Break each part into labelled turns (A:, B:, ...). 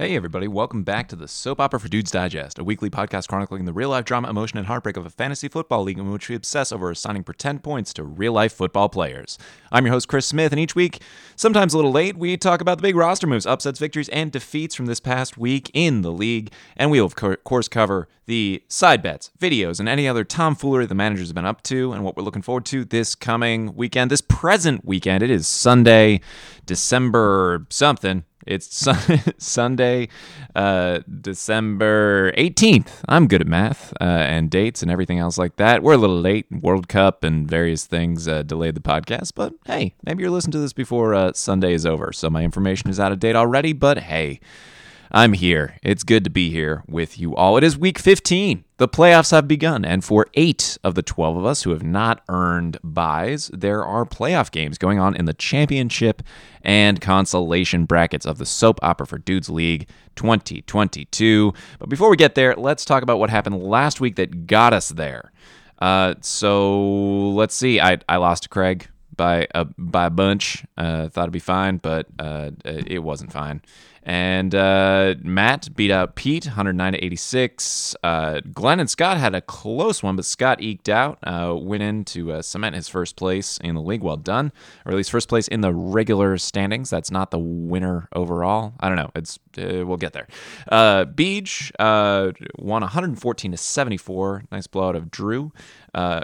A: Hey, everybody, welcome back to the Soap Opera for Dudes Digest, a weekly podcast chronicling the real life drama, emotion, and heartbreak of a fantasy football league in which we obsess over assigning pretend points to real life football players. I'm your host, Chris Smith, and each week, sometimes a little late, we talk about the big roster moves, upsets, victories, and defeats from this past week in the league. And we'll, of course, cover the side bets, videos, and any other tomfoolery the managers have been up to and what we're looking forward to this coming weekend, this present weekend. It is Sunday, December something. It's sun- Sunday, uh, December 18th. I'm good at math uh, and dates and everything else like that. We're a little late. World Cup and various things uh, delayed the podcast, but hey, maybe you're listening to this before uh, Sunday is over. So my information is out of date already, but hey. I'm here. It's good to be here with you all. It is week 15. The playoffs have begun, and for eight of the 12 of us who have not earned byes, there are playoff games going on in the championship and consolation brackets of the Soap Opera for Dudes League 2022. But before we get there, let's talk about what happened last week that got us there. Uh, so let's see. I, I lost to Craig by a by a bunch. Uh, thought it'd be fine, but uh, it wasn't fine. And uh, Matt beat out Pete, 109 to 86. Uh, Glenn and Scott had a close one, but Scott eked out, uh, went in to uh, cement his first place in the league. Well done, or at least first place in the regular standings. That's not the winner overall. I don't know. It's uh, we'll get there. Uh, Beej won 114 to 74. Nice blowout of Drew.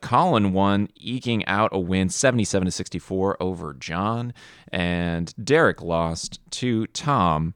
A: Colin won, eking out a win, 77 to 64 over John, and Derek lost to Tom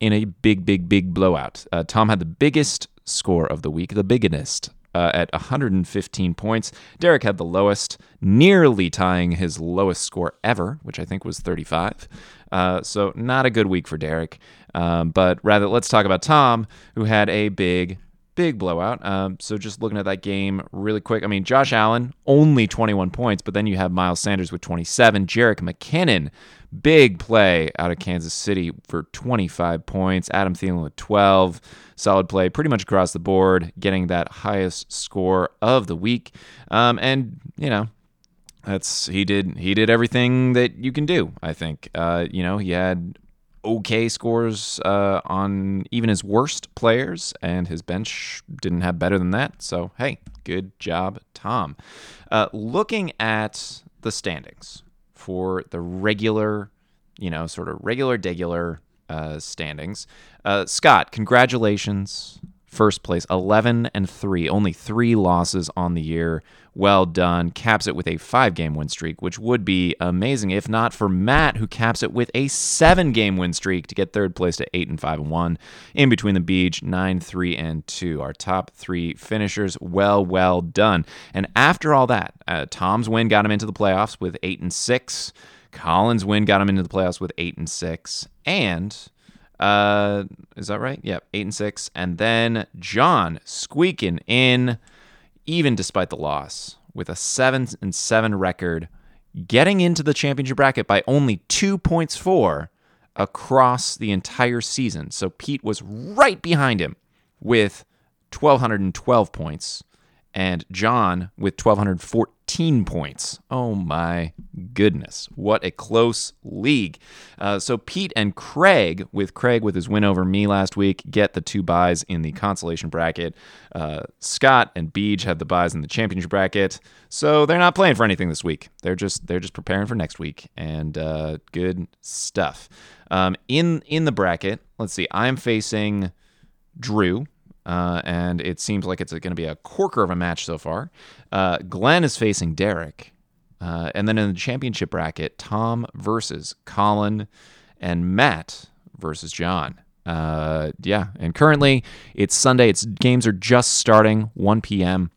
A: in a big, big, big blowout. Uh, Tom had the biggest score of the week, the biggest. Uh, at 115 points. Derek had the lowest, nearly tying his lowest score ever, which I think was 35. Uh, so, not a good week for Derek. Um, but rather, let's talk about Tom, who had a big, big blowout. Um, so, just looking at that game really quick, I mean, Josh Allen, only 21 points, but then you have Miles Sanders with 27, Jerick McKinnon Big play out of Kansas City for 25 points. Adam Thielen with 12. Solid play pretty much across the board, getting that highest score of the week. Um, and, you know, that's he did he did everything that you can do, I think. Uh, you know, he had okay scores uh, on even his worst players, and his bench didn't have better than that. So, hey, good job, Tom. Uh, looking at the standings, for the regular, you know, sort of regular, degular uh, standings. Uh, Scott, congratulations. First place, 11 and 3, only three losses on the year. Well done. Caps it with a five game win streak, which would be amazing if not for Matt, who caps it with a seven game win streak to get third place to 8 and 5 and 1. In between the Beej, 9 3 and 2. Our top three finishers. Well, well done. And after all that, uh, Tom's win got him into the playoffs with 8 and 6. Colin's win got him into the playoffs with 8 and 6. And uh, is that right? Yep, eight and six. And then John squeaking in, even despite the loss, with a seven and seven record, getting into the championship bracket by only two points for across the entire season. So Pete was right behind him with 1,212 points and John with 1,214 points. Oh my goodness. What a close league. Uh, so Pete and Craig, with Craig with his win over me last week, get the two byes in the consolation bracket. Uh, Scott and Beej have the byes in the championship bracket. So they're not playing for anything this week. They're just they're just preparing for next week. And uh, good stuff. Um, in in the bracket, let's see. I'm facing Drew uh, and it seems like it's going to be a corker of a match so far. Uh, Glenn is facing Derek. Uh, and then in the championship bracket, Tom versus Colin and Matt versus John. Uh, yeah, and currently it's Sunday. It's games are just starting, 1 p.m.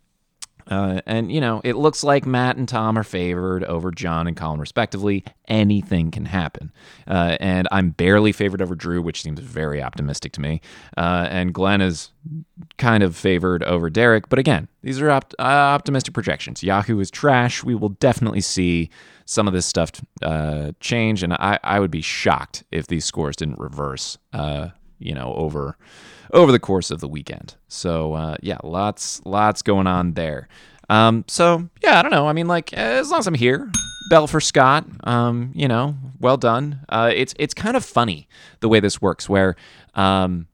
A: Uh, and, you know, it looks like Matt and Tom are favored over John and Colin, respectively. Anything can happen. Uh, and I'm barely favored over Drew, which seems very optimistic to me. Uh, and Glenn is kind of favored over Derek. But again, these are op- uh, optimistic projections. Yahoo is trash. We will definitely see some of this stuff uh, change. And I, I would be shocked if these scores didn't reverse, you know, over over the course of the weekend. So uh, yeah, lots lots going on there. Um, so yeah, I don't know. I mean, like as long as I'm here, bell for Scott. Um, you know, well done. Uh, it's it's kind of funny the way this works, where um,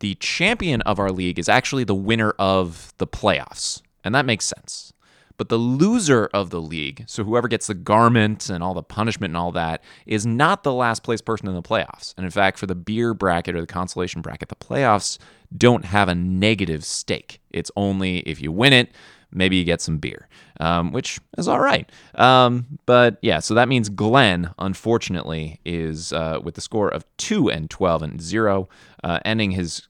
A: the champion of our league is actually the winner of the playoffs, and that makes sense. But the loser of the league, so whoever gets the garment and all the punishment and all that, is not the last place person in the playoffs. And in fact, for the beer bracket or the consolation bracket, the playoffs don't have a negative stake. It's only if you win it, maybe you get some beer, um, which is all right. Um, but yeah, so that means Glenn, unfortunately, is uh, with the score of 2 and 12 and 0, uh, ending his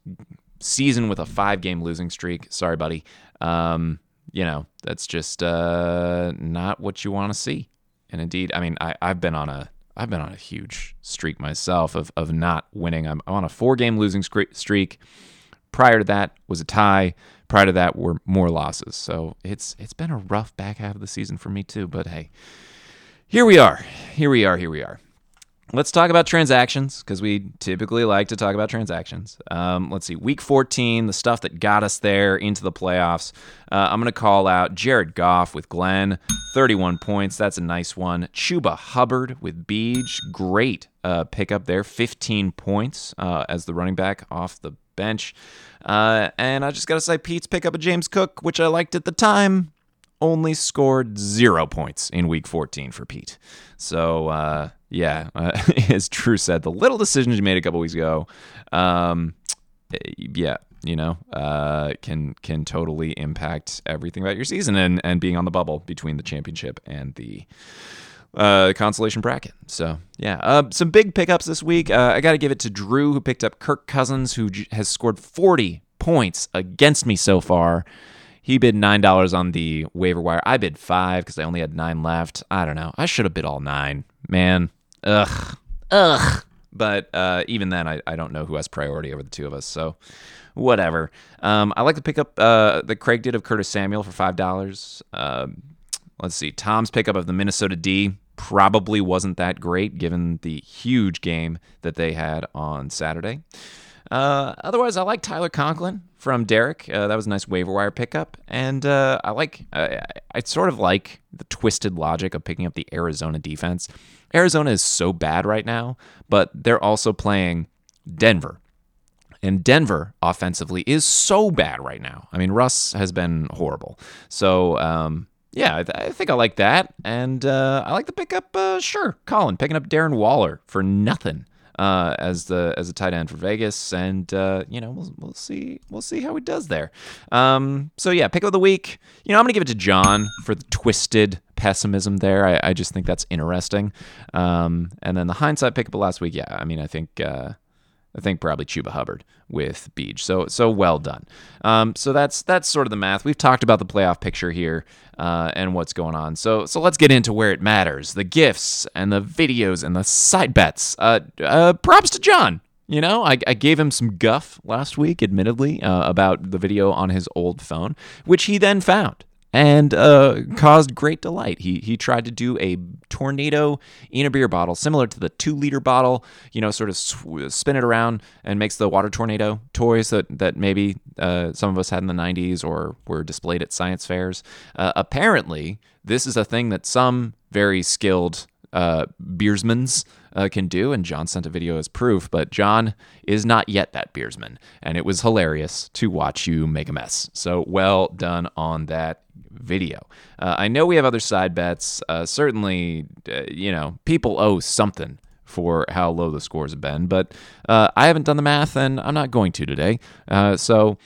A: season with a five game losing streak. Sorry, buddy. Um, you know, that's just uh, not what you want to see. And indeed, I mean, I, I've been on a I've been on a huge streak myself of, of not winning. I'm, I'm on a four game losing streak. Prior to that was a tie. Prior to that were more losses. So it's it's been a rough back half of the season for me too. But hey, here we are. Here we are. Here we are. Let's talk about transactions because we typically like to talk about transactions. Um, let's see, week 14, the stuff that got us there into the playoffs. Uh, I'm going to call out Jared Goff with Glenn, 31 points. That's a nice one. Chuba Hubbard with Beej, great uh, pickup there, 15 points uh, as the running back off the bench. Uh, and I just got to say, Pete's pickup of James Cook, which I liked at the time, only scored zero points in week 14 for Pete. So, uh, yeah, uh, as Drew said, the little decisions you made a couple weeks ago, um, yeah, you know, uh, can can totally impact everything about your season and and being on the bubble between the championship and the uh, consolation bracket. So yeah, uh, some big pickups this week. Uh, I got to give it to Drew who picked up Kirk Cousins, who j- has scored 40 points against me so far. He bid nine dollars on the waiver wire. I bid five because I only had nine left. I don't know. I should have bid all nine. Man, ugh, ugh. But uh, even then, I, I don't know who has priority over the two of us. So whatever. Um, I like to pick up uh, that Craig did of Curtis Samuel for five dollars. Uh, let's see. Tom's pickup of the Minnesota D probably wasn't that great given the huge game that they had on Saturday. Uh, otherwise, I like Tyler Conklin from Derek. Uh, that was a nice waiver wire pickup, and uh, I like I, I sort of like the twisted logic of picking up the Arizona defense. Arizona is so bad right now, but they're also playing Denver. And Denver offensively is so bad right now. I mean, Russ has been horrible. So, um, yeah, I, th- I, think I like that. And uh, I like the pickup, uh, sure, Colin, picking up Darren Waller for nothing uh, as the as a tight end for Vegas, and uh, you know we'll, we'll see we'll see how he does there. Um, so yeah, pick of the week. You know I'm gonna give it to John for the twisted pessimism there. I, I just think that's interesting. Um, and then the hindsight pick of last week. Yeah, I mean I think. Uh, I think probably Chuba Hubbard with Beej. So so well done. Um, so that's that's sort of the math. We've talked about the playoff picture here uh, and what's going on. So so let's get into where it matters: the gifts and the videos and the side bets. Uh, uh, props to John. You know, I, I, gave him some guff last week, admittedly, uh, about the video on his old phone, which he then found and uh, caused great delight. He he tried to do a tornado in a beer bottle, similar to the two liter bottle. You know, sort of sw- spin it around and makes the water tornado toys that that maybe uh, some of us had in the '90s or were displayed at science fairs. Uh, apparently, this is a thing that some very skilled uh, beersmans uh, can do, and John sent a video as proof. But John is not yet that beersman, and it was hilarious to watch you make a mess. So well done on that video. Uh, I know we have other side bets. Uh, certainly, uh, you know, people owe something for how low the scores have been, but uh, I haven't done the math and I'm not going to today. So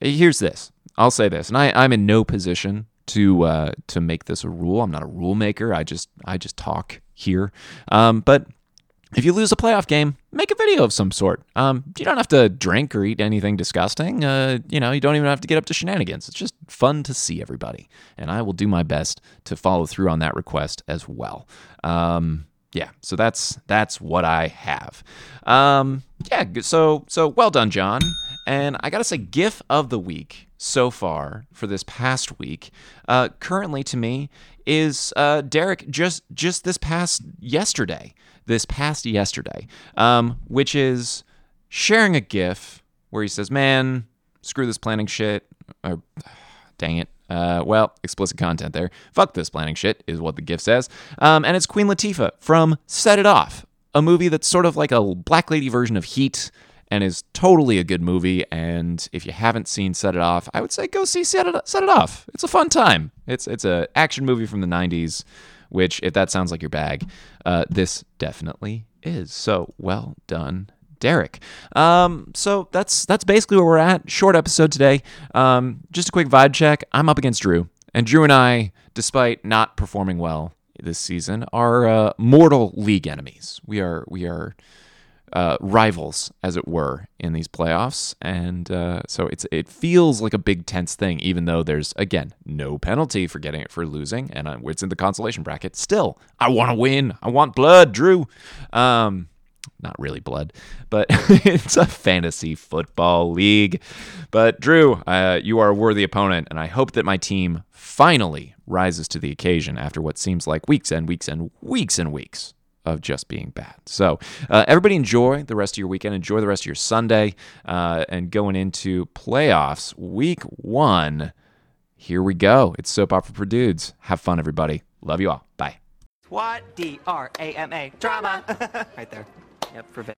A: here's this I'll say this, and I, I'm in no position to uh, to make this a rule. I'm not a rule maker. I just I just talk here. Um, but if you lose a playoff game, make a video of some sort. Um, you don't have to drink or eat anything disgusting. Uh, you know, you don't even have to get up to shenanigans. It's just fun to see everybody, and I will do my best to follow through on that request as well. Um, yeah, so that's that's what I have. Um, yeah, so so well done, John. And I gotta say, GIF of the week so far for this past week, uh, currently to me is uh, Derek just just this past yesterday this past yesterday, um, which is sharing a GIF where he says, "Man, screw this planning shit," or "Dang it." Uh, well, explicit content there. Fuck this planning shit is what the GIF says. Um, and it's Queen Latifah from Set It Off, a movie that's sort of like a Black Lady version of Heat and is totally a good movie. And if you haven't seen Set It Off, I would say go see Set It, Set it Off. It's a fun time. It's it's a action movie from the '90s, which if that sounds like your bag, uh, this definitely is. So well done. Derek. Um, so that's that's basically where we're at. Short episode today. Um, just a quick vibe check. I'm up against Drew, and Drew and I, despite not performing well this season, are uh, mortal league enemies. We are we are uh, rivals, as it were, in these playoffs, and uh, so it's it feels like a big tense thing, even though there's again no penalty for getting it for losing, and it's in the consolation bracket. Still, I want to win. I want blood, Drew. Um, not really blood, but it's a fantasy football league. But Drew, uh, you are a worthy opponent, and I hope that my team finally rises to the occasion after what seems like weeks and weeks and weeks and weeks of just being bad. So, uh, everybody enjoy the rest of your weekend. Enjoy the rest of your Sunday. Uh, and going into playoffs, week one, here we go. It's Soap Opera for Dudes. Have fun, everybody. Love you all. Bye.
B: What? D R A M A. Drama. right there. Yep, for